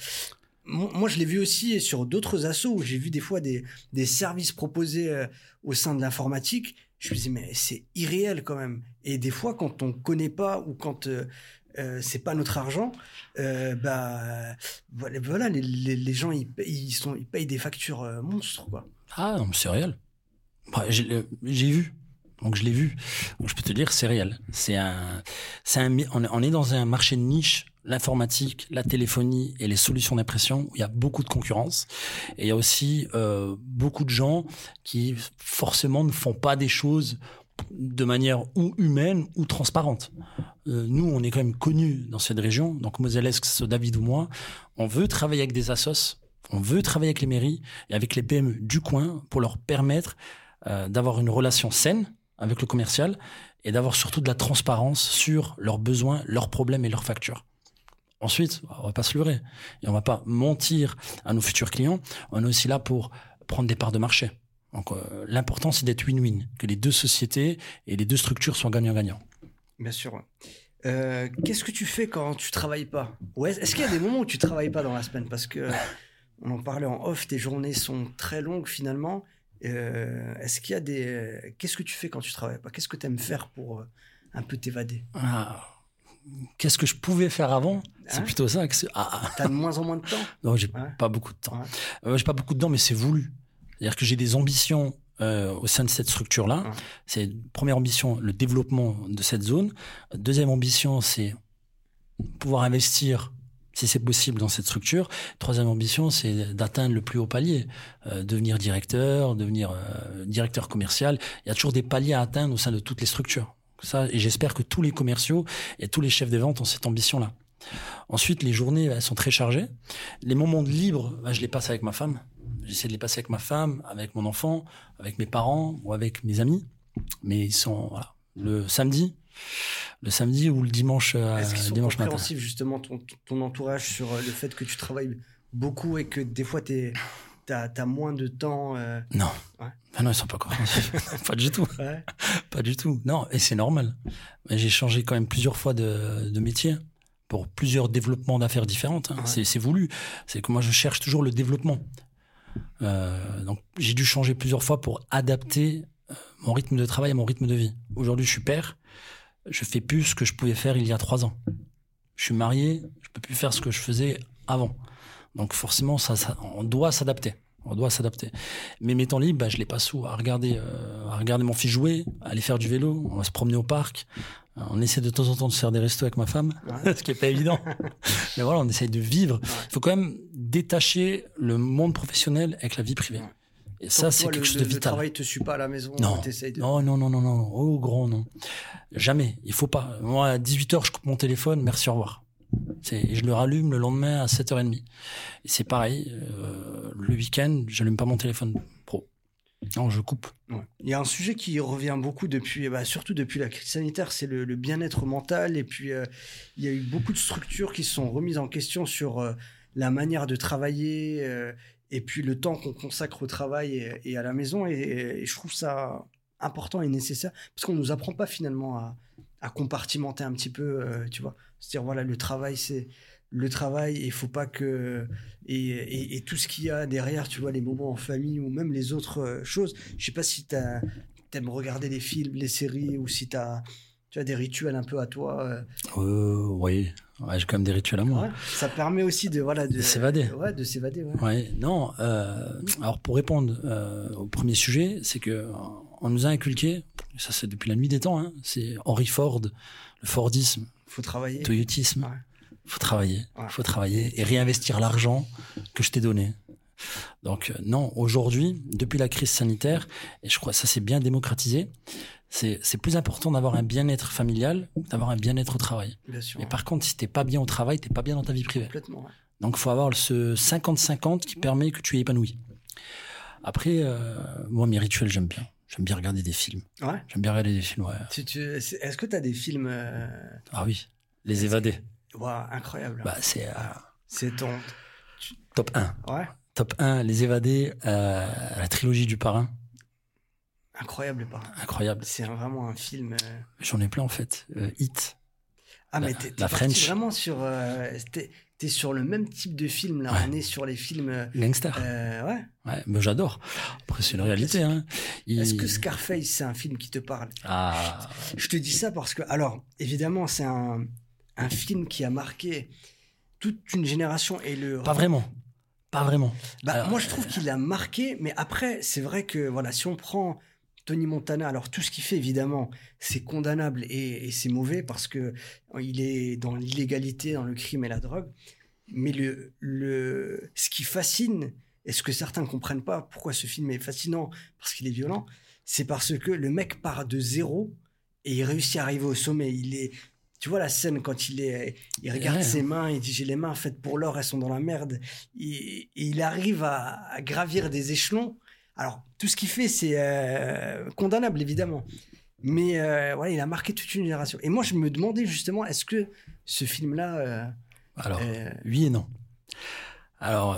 moi, je l'ai vu aussi sur d'autres assos où j'ai vu des fois des, des services proposés au sein de l'informatique. Je me disais, mais c'est irréel quand même. Et des fois, quand on connaît pas ou quand euh, euh, c'est pas notre argent, euh, bah voilà, les, gens ils, ils sont ils payent des factures monstres quoi. Ah non, mais c'est réel. Bah, j'ai vu. Donc je l'ai vu. Je peux te dire, c'est réel. C'est un, c'est un, on est dans un marché de niche, l'informatique, la téléphonie et les solutions d'impression il y a beaucoup de concurrence. Et il y a aussi euh, beaucoup de gens qui forcément ne font pas des choses de manière ou humaine ou transparente. Euh, nous, on est quand même connus dans cette région, donc Moselle-Est, que ce soit David ou moi, on veut travailler avec des assos, on veut travailler avec les mairies et avec les PME du coin pour leur permettre euh, d'avoir une relation saine avec le commercial et d'avoir surtout de la transparence sur leurs besoins, leurs problèmes et leurs factures. Ensuite, on va pas se leurrer et on va pas mentir à nos futurs clients. On est aussi là pour prendre des parts de marché. Donc euh, l'important c'est d'être win-win, que les deux sociétés et les deux structures soient gagnant-gagnant. Bien sûr. Euh, Qu'est-ce que tu fais quand tu travailles pas? Ouais, est-ce qu'il y a des moments où tu travailles pas dans la semaine? Parce que on en parlait en off, tes journées sont très longues finalement. Euh, est-ce qu'il y a des Qu'est-ce que tu fais quand tu travailles pas? Qu'est-ce que tu aimes faire pour euh, un peu t'évader? Ah, Qu'est-ce que je pouvais faire avant? C'est Hein plutôt ça. que ah, ah. T'as de moins en moins de temps? Non, j'ai Ouais. pas beaucoup de temps. Ouais. Euh, j'ai pas beaucoup de temps, mais c'est voulu. C'est-à-dire que j'ai des ambitions euh, au sein de cette structure-là. Ouais. C'est première ambition, le développement de cette zone. Deuxième ambition, c'est pouvoir investir si c'est possible dans cette structure. Troisième ambition, c'est d'atteindre le plus haut palier, euh, devenir directeur, devenir euh, directeur commercial. Il y a toujours des paliers à atteindre au sein de toutes les structures. Ça, et j'espère que tous les commerciaux et tous les chefs de vente ont cette ambition-là. Ensuite, les journées elles sont très chargées. Les moments de libre, bah, je les passe avec ma femme. J'essaie de les passer avec ma femme, avec mon enfant, avec mes parents ou avec mes amis. Mais ils sont voilà. le samedi, le samedi ou le dimanche, euh, Est-ce qu'ils sont dimanche matin. justement, ton, ton entourage sur euh, le fait que tu travailles beaucoup et que des fois, tu as, moins de temps euh, Non. Ouais. Ah non, ils sont pas compréhensifs. pas du tout. ouais. Pas du tout. Non, et c'est normal. J'ai changé quand même plusieurs fois de, de métier pour plusieurs développements d'affaires différentes. hein. Ouais. C'est- C'est voulu. C'est que moi, je cherche toujours le développement. Euh, donc, j'ai dû changer plusieurs fois pour adapter euh, mon rythme de travail à mon rythme de vie. Aujourd'hui, je suis père. Je fais plus ce que je pouvais faire il y a trois ans. Je suis marié. Je peux plus faire ce que je faisais avant. Donc, forcément, ça, ça- on doit s'adapter. On doit s'adapter. Mais mes temps libres, bah, je les passe où? À regarder, euh, à regarder mon fils jouer, à aller faire du vélo, on va se promener au parc. Euh, On essaie de temps en temps de faire des restos avec ma femme, Ouais. ce qui est pas évident. Mais voilà, on essaye de vivre. Il faut quand même détacher le monde professionnel avec la vie privée. Ouais. Et ça, c'est quelque le, chose le- de Le vital. travail te suit pas à la maison Non. de... Non, non, non, non, non. Oh, grand, non. Jamais. Il faut pas. Moi, à 18h, je coupe mon téléphone. Merci, au revoir. Et je le rallume le lendemain à 7h30. Et c'est pareil. euh, le week-end, j'allume pas mon téléphone pro. Non, je coupe. Il y a un sujet qui revient beaucoup depuis, bah, surtout depuis la crise sanitaire, c'est le, bien-être mental. Et puis, euh, il y a eu beaucoup de structures qui se sont remises en question sur euh, la manière de travailler et puis le temps qu'on consacre au travail et, à la maison. Et, je trouve ça important et nécessaire parce qu'on nous apprend pas finalement à, compartimenter un petit peu, tu vois. C'est-à-dire, voilà, le travail, c'est le travail et faut pas que et, et- et tout ce qu'il y a derrière tu vois les moments en famille ou même les autres euh, choses je sais pas si t'as- t'aimes regarder les films les séries ou si t'as tu as des rituels un peu à toi euh, Euh, oui. Ouais, j'ai quand même des rituels à moi. ouais. ça permet aussi de voilà de, De s'évader. ouais de s'évader ouais. Ouais, non. euh, alors pour répondre euh, au premier sujet, c'est que on nous a inculqué, ça c'est depuis la nuit des temps, hein, c'est Henry Ford, le Fordisme, faut travailler le Toyotisme. Ouais. Faut travailler, Ouais. faut travailler et réinvestir l'argent que je t'ai donné. Donc euh, non, aujourd'hui, depuis la crise sanitaire, et je crois que ça s'est bien démocratisé, c'est plus important d'avoir un bien-être familial que d'avoir un bien-être au travail. bien sûr Mais par contre, si t'es pas bien au travail, t'es pas bien dans ta vie privée. complètement ouais. Donc, il faut avoir ce 50-50 qui permet que tu es épanoui. Après, euh, moi, mes rituels, j'aime bien. J'aime bien regarder des films. ouais J'aime bien regarder des films, ouais. Tu- tu- est-ce que tu as des films euh, Ah oui, Les Évadés. ouah, incroyables Bah, c'est euh, c'est ton top 1. ouais Top 1, Les Évadés, euh, la trilogie du parrain. incroyable pas Incroyable. c'est vraiment un film J'en ai plein, en fait. Hit. Ah, La- mais t'es, la French. vraiment sur. t'es, t'es sur le même type de film, là. Ouais. On est sur les films. euh, Gangster. euh, ouais. Ouais, mais j'adore. Après, c'est une réalité, hein. Il- Est-ce que Scarface, c'est un film qui te parle? Ah, Je te dis ça parce que, alors, évidemment, c'est un, un film qui a marqué toute une génération et le. pas vraiment. Pas vraiment. Bah, Alors, moi, je trouve qu'il a marqué, mais après, c'est vrai que, voilà, si on prend Tony Montana, alors tout ce qu'il fait, évidemment, c'est condamnable et, et c'est mauvais parce que il est dans l'illégalité, dans le crime et la drogue. Mais le, le, ce qui fascine, et ce que certains ne comprennent pas, pourquoi ce film est fascinant, parce qu'il est violent, c'est parce que le mec part de zéro et il réussit à arriver au sommet. Il est, tu vois la scène quand il est, il regarde Ouais. ses mains, il dit j'ai les mains faites pour l'or, elles sont dans la merde. Et il arrive à, à gravir des échelons. Alors tout ce qu'il fait, c'est euh, condamnable évidemment, mais euh, voilà, il a marqué toute une génération. Et moi, je me demandais justement, est-ce que ce film-là, euh, Alors, oui et non. Alors,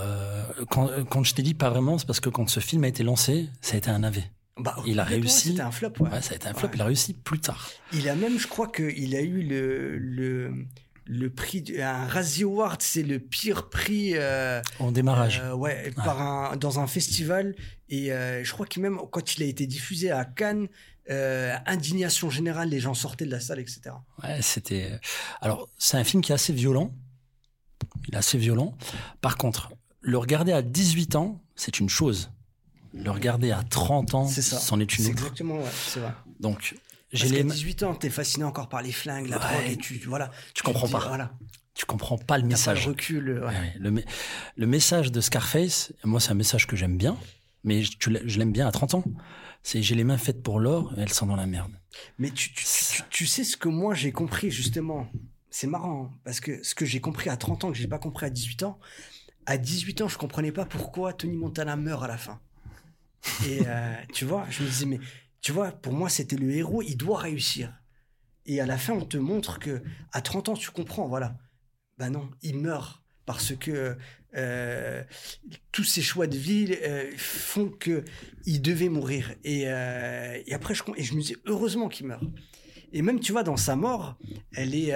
quand, quand je t'ai dit pas vraiment, c'est parce que quand ce film a été lancé, ça a été un AV. bah, Il a réussi. C'était un flop. Ouais. Ouais, ça a été un flop. Ouais. Il a réussi plus tard. Il a même, je crois qu'il a eu le, le, le prix, du- un Razzie Award, c'est le pire prix. euh, En démarrage. euh, ouais, par un, dans un festival. Et euh, je crois que même quand il a été diffusé à Cannes, indignation générale, les gens sortaient de la salle, etc. Ouais, c'était. Alors, c'est un film qui est assez violent. Il est assez violent. Par contre, le regarder à 18 ans, c'est une chose. Le regarder à 30 ans, c'en est une C'est autre. exactement, ouais, c'est vrai. Donc, j'ai les. qu'à 18 ans, t'es fasciné encore par les flingues, la Ouais. drogue, et tu, voilà. Tu comprends dis, pas. Voilà. tu comprends pas le message. le recul. Ouais. Ouais, le, le, message de Scarface, moi, c'est un message que j'aime bien, mais je, je l'aime bien à 30 ans. C'est j'ai les mains faites pour l'or elles sont dans la merde. Mais tu, tu, tu, tu sais ce que moi j'ai compris justement. C'est marrant hein, parce que ce que j'ai compris à 30 ans que j'ai pas compris à 18 ans, à 18 ans je comprenais pas pourquoi Tony Montana meurt à la fin. Et euh, tu vois, je me disais mais tu vois, pour moi c'était le héros, il doit réussir. Et à la fin on te montre que à 30 ans tu comprends, voilà. Ben non, il meurt parce que euh, tous ces choix de vie euh, font que il devait mourir. Et, euh, et après, je, et je me dis heureusement qu'il meurt. Et même, tu vois, dans sa mort, elle est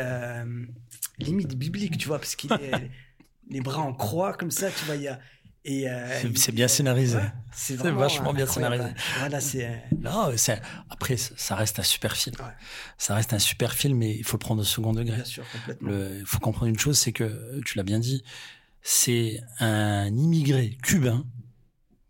limite biblique, tu vois, parce qu'il est les bras en croix comme ça, tu vois. Il y a, et euh, c'est bien scénarisé. Ouais, c'est vachement bien scénarisé. Voilà, c'est. Non, c'est après ça reste un super film. Ouais. Ça reste un super film, mais il faut le prendre au second degré. Bien sûr, complètement. Il faut comprendre une chose, c'est que tu l'as bien dit, c'est un immigré cubain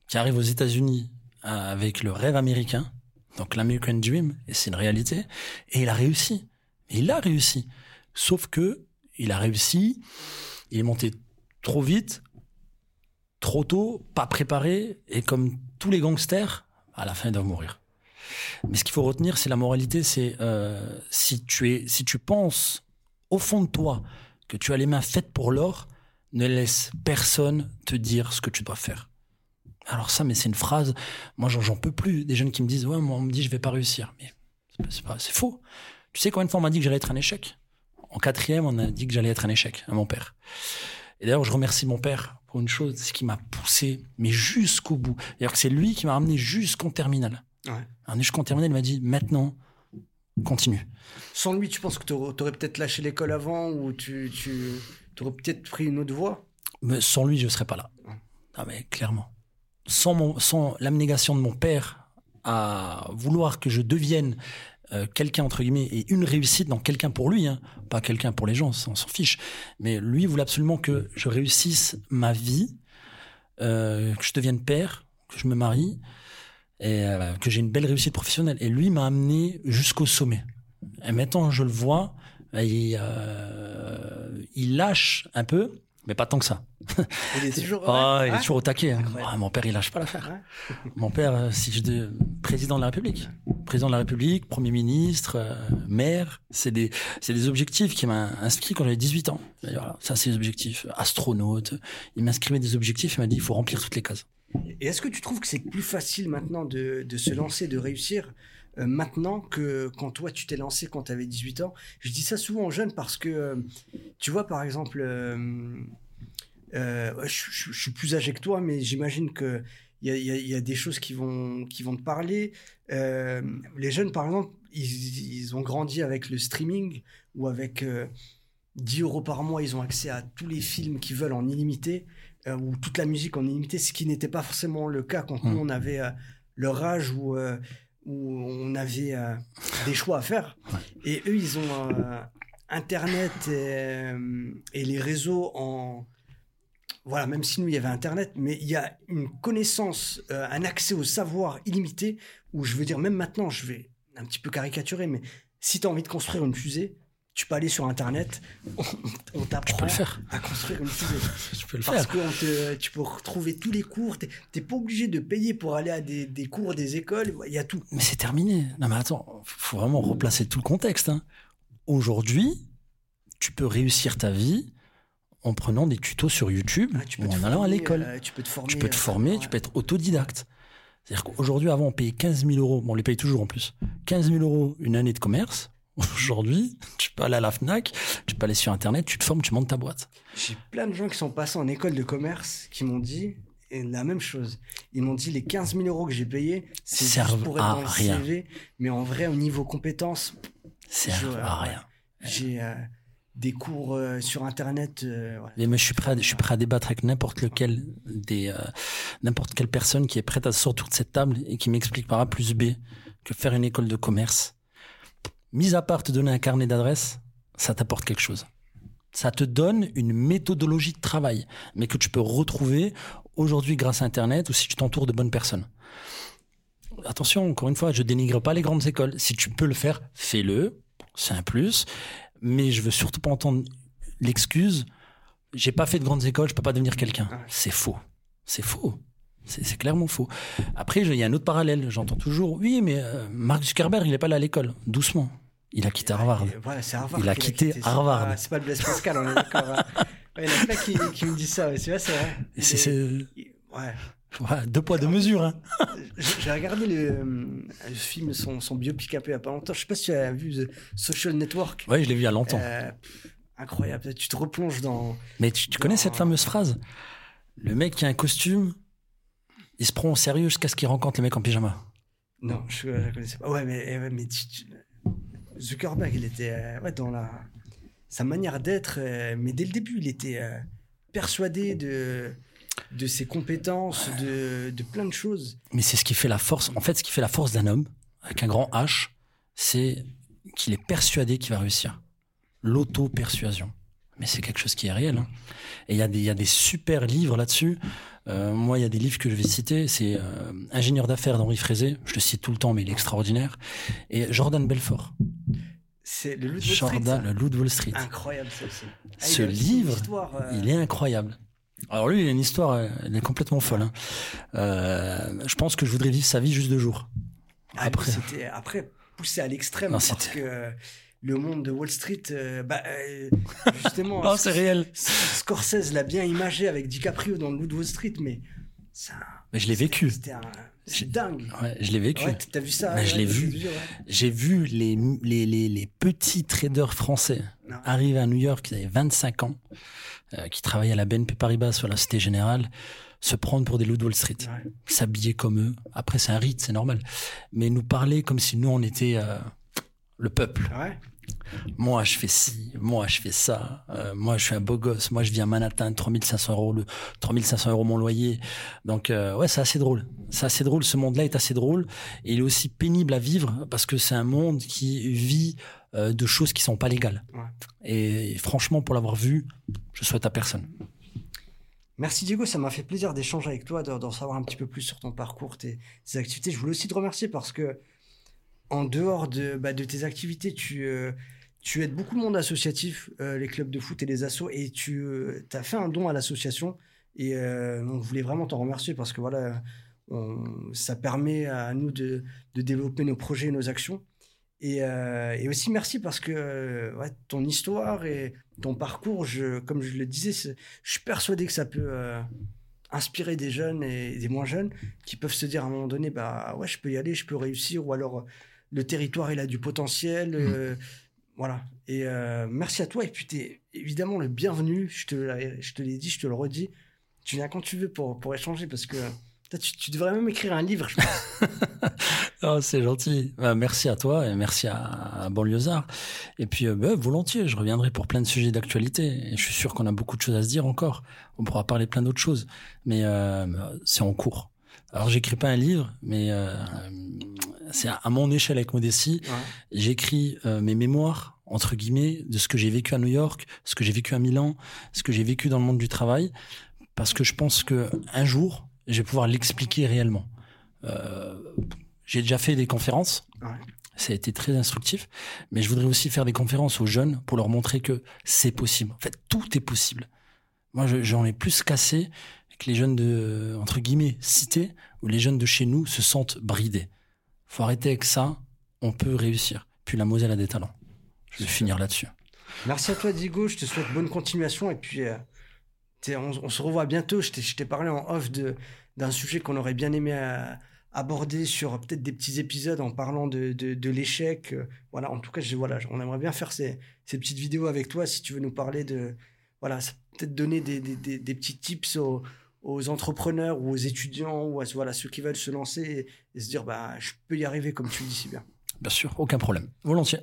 qui arrive aux États-Unis avec le rêve américain, donc l'American Dream, et c'est une réalité, et il a réussi. Il a réussi. Sauf que il a réussi, il est monté trop vite, trop tôt, pas préparé, et comme tous les gangsters, à la fin ils doivent mourir. Mais ce qu'il faut retenir, c'est la moralité, c'est euh, si tu es, si tu penses au fond de toi que tu as les mains faites pour l'or, ne laisse personne te dire ce que tu dois faire. Alors ça, mais c'est une phrase, moi j'en peux plus. Des jeunes qui me disent, ouais, moi on me dit je vais pas réussir. Mais c'est faux. Tu sais combien de fois on m'a dit que j'allais être un échec En quatrième, on a dit que j'allais être un échec à mon père. Et d'ailleurs, je remercie mon père pour une chose, c'est qu'il m'a poussé, mais jusqu'au bout. D'ailleurs, c'est lui qui m'a ramené jusqu'en terminale. Ouais. Jusqu'en terminale, il m'a dit, maintenant, continue. Sans lui, tu penses que tu aurais peut-être lâché l'école avant ou tu... tu aurais peut-être pris une autre voie? Mais sans lui, je ne serais pas là. Ah, mais clairement. Sans, mon, sans l'abnégation de mon père à vouloir que je devienne euh, quelqu'un, entre guillemets, et une réussite dans quelqu'un pour lui, hein, pas quelqu'un pour les gens, on s'en fiche. Mais lui voulait absolument que je réussisse ma vie, euh, que je devienne père, que je me marie, et euh, que j'ai une belle réussite professionnelle. Et lui m'a amené jusqu'au sommet. Et maintenant, je le vois, il, il lâche un peu, mais pas tant que ça. Il est toujours, oh, il est toujours au taquet. Hein. Oh, mon père, il lâche pas l'affaire. Ouais. mon père, si je de président de la République, président de la République, premier ministre, euh, maire, c'est des, c'est des objectifs qui m'a inscrit quand j'avais 18 ans. Voilà, ça, c'est des objectifs. Astronaute. Il m'inscrivait des objectifs. Il m'a dit, il faut remplir toutes les cases. Et est-ce que tu trouves que c'est plus facile maintenant de, de se lancer, de réussir euh, maintenant que quand toi tu t'es lancé quand tu avais 18 ans? Je dis ça souvent aux jeunes parce que, euh, tu vois, par exemple, je, suis plus âgé que toi, mais j'imagine que il y, y, y a, des choses qui vont, qui vont te parler. les jeunes, par exemple, ils, ils, ont grandi avec le streaming ou avec 10 euros par mois, ils ont accès à tous les films qu'ils veulent en illimité ou toute la musique en illimité, ce qui n'était pas forcément le cas quand nous on avait leur âge ou où on avait euh, des choix à faire. Et eux, ils ont euh, Internet et, euh, et, les réseaux en... Voilà, même si nous, il y avait Internet, mais il y a une connaissance, euh, un accès au savoir illimité, où je veux dire, même maintenant, je vais un petit peu caricaturer, mais si tu as envie de construire une fusée, tu peux aller sur Internet, on, on t'apprend à construire une fusée. tu peux le Parce faire. que tu peux retrouver tous les cours. Tu n'es pas obligé de payer pour aller à des, des cours, des écoles. Il y a tout. Mais c'est terminé. Non, mais attends, faut vraiment replacer tout le contexte. Hein. Aujourd'hui, tu peux réussir ta vie en prenant des tutos sur YouTube ah, tu peux ou en former, allant à l'école. Euh, tu peux te former. Tu peux te former, euh, tu peux être autodidacte. C'est-à-dire qu'aujourd'hui, avant, on payait 15 000 euros. Bon, on les paye toujours en plus. 15 000 euros une année de commerce. Aujourd'hui, tu peux aller à la FNAC, tu peux aller sur Internet, tu te formes, tu montes ta boîte. J'ai plein de gens qui sont passés en école de commerce qui m'ont dit la même chose. Ils m'ont dit les 15 000 euros que j'ai payés, c'est juste pour être à dans le rien. CV, mais en vrai, au niveau compétences, Servent à rien. J'ai euh, des cours euh, sur Internet. Euh, ouais. Mais je suis prêt, à, je suis prêt à débattre avec n'importe lequel des, euh, n'importe quelle personne qui est prête à sortir de cette table et qui m'explique par A plus B que faire une école de commerce, mis à part te donner un carnet d'adresses, ça t'apporte quelque chose. Ça te donne une méthodologie de travail, mais que tu peux retrouver aujourd'hui grâce à Internet ou si tu t'entoures de bonnes personnes. Attention, encore une fois, je dénigre pas les grandes écoles. Si tu peux le faire, fais-le. C'est un plus. Mais je veux surtout pas entendre l'excuse j'ai pas fait de grandes écoles, je peux pas devenir quelqu'un. C'est faux. C'est faux. C'est clairement faux. Après, il y a un autre parallèle. J'entends toujours, oui, mais euh, Mark Zuckerberg, il n'est pas là à l'école. Doucement. Il a quitté Harvard. Harvard. Il a quitté Harvard. C'est pas le Blaise Pascal, on est d'accord. Hein. il y en a plein qui, qui, me disent ça. C'est vrai, c'est vrai. C'est. Ouais. Deux poids, deux mesures. Hein. J'ai regardé le, le, film, son, son biopic un peu il y a pas longtemps. Je sais pas si tu as vu The Social Network. Oui, je l'ai vu il y a longtemps. Euh, incroyable. Tu te replonges dans. Mais tu, connais cette fameuse phrase? Le mec qui a un costume, il se prend au sérieux jusqu'à ce qu'il rencontre le mec en pyjama. Non, je ne connaissais pas. Ouais, mais, eh mais Zuckerberg, il était euh, ouais, dans la... sa manière d'être, euh, mais dès le début, il était euh, persuadé de, de ses compétences, de, de plein de choses. Mais c'est ce qui fait la force. En fait, ce qui fait la force d'un homme, avec un grand H, c'est qu'il est persuadé qu'il va réussir l'auto-persuasion. Mais c'est quelque chose qui est réel. Hein. Et il y, y, a des super livres là-dessus. Euh, moi, il y a des livres que je vais citer. C'est euh, Ingénieur d'affaires d'Henri Frézé. Je le cite tout le temps, mais il est extraordinaire. Et Jordan Belfort. C'est le loup de Wall Street. le loup de Wall Street. Incroyable, ça aussi. Ah, Ce livre, euh, il est incroyable. Alors lui, il a une histoire, elle est complètement folle. Hein. je pense que je voudrais vivre sa vie juste deux jours. Ah, après, c'était après poussé à l'extrême parce que le monde de Wall Street, euh, bah, euh, justement. non, c'est réel. Scorsese l'a bien imagé avec DiCaprio dans le loup de Wall Street, mais ça. Mais je l'ai vécu. C'est dingue. Ouais, je l'ai vécu. Ouais, t'as vu ça Je l'ai vu. J'ai vu les, les, les, les, petits traders français arriver à New York, ils avaient 25 ans, euh, qui travaillaient à la BNP Paribas sur la Cité Générale, se prendre pour des loups de Wall Street, s'habiller comme eux. Après, c'est un rite, c'est normal. Mais nous parler comme si nous, on était le peuple. Ouais. Moi, je fais ci, moi, je fais ça. Euh, moi, je suis un beau gosse. Moi, je vis à Manhattan, 3500 euros, le 3500 euros mon loyer. Donc, euh, ouais, c'est assez drôle. C'est assez drôle. Ce monde-là est assez drôle. Et il est aussi pénible à vivre parce que c'est un monde qui vit euh, de choses qui sont pas légales. Et, franchement, pour l'avoir vu, je souhaite à personne. Merci Diego, ça m'a fait plaisir d'échanger avec toi, d'en savoir un petit peu plus sur ton parcours, tes, tes activités. Je voulais aussi te remercier parce que en dehors de, bah, de tes activités, tu, euh, tu aides beaucoup de monde associatif, euh, les clubs de foot et les assos, et tu euh, as fait un don à l'association. Et on voulait vraiment t'en remercier parce que voilà, ça permet à nous de, de, développer nos projets et nos actions. Et, et aussi merci parce que ton histoire et ton parcours, je, comme je le disais, je suis persuadé que ça peut inspirer des jeunes et des moins jeunes qui peuvent se dire à un moment donné, bah ouais, je peux y aller, je peux réussir, ou alors le territoire, il a du potentiel. Mm. Euh, voilà. Et euh, merci à toi. Et puis, tu es évidemment le bienvenu. Je te, je te l'ai dit, je te le redis. Tu viens quand tu veux pour, pour échanger parce que tu, devrais même écrire un livre, je pense. oh, c'est gentil. Bah, merci à toi et merci à, à Banlieusard. Et puis, euh, bah, volontiers, je reviendrai pour plein de sujets d'actualité. Et je suis sûr qu'on a beaucoup de choses à se dire encore. On pourra parler plein d'autres choses. Mais c'est en cours. Alors, j'écris pas un livre, mais c'est à mon échelle avec modestie. J'écris euh, mes mémoires entre guillemets de ce que j'ai vécu à New York, ce que j'ai vécu à Milan, ce que j'ai vécu dans le monde du travail, parce que je pense que un jour, je vais pouvoir l'expliquer réellement. Euh, j'ai déjà fait des conférences. Ça a été très instructif, mais je voudrais aussi faire des conférences aux jeunes pour leur montrer que c'est possible. En fait, tout est possible. Moi, j'en ai plus cassé que les jeunes de, entre guillemets, cités, où les jeunes de chez nous se sentent bridés faut arrêter avec ça, on peut réussir. Puis la Moselle a des talents. Je vais finir là-dessus. Merci à toi, Diego. Je te souhaite bonne continuation. Et puis, euh, on, se revoit bientôt. Je t'ai parlé en off d'un sujet qu'on aurait bien aimé euh, aborder sur peut-être des petits épisodes en parlant de, de, l'échec. Euh, voilà, en tout cas, je, voilà, on aimerait bien faire ces, ces, petites vidéos avec toi si tu veux nous parler de. Voilà, peut-être donner des, des, des, petits tips aux, aux entrepreneurs ou aux étudiants ou à voilà, ceux qui veulent se lancer et, se dire bah, je peux y arriver comme tu le dis si bien. Bien sûr, aucun problème. Volontiers.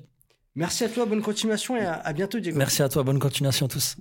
Merci à toi, bonne continuation et à, à bientôt Diego. Merci à toi, bonne continuation à tous.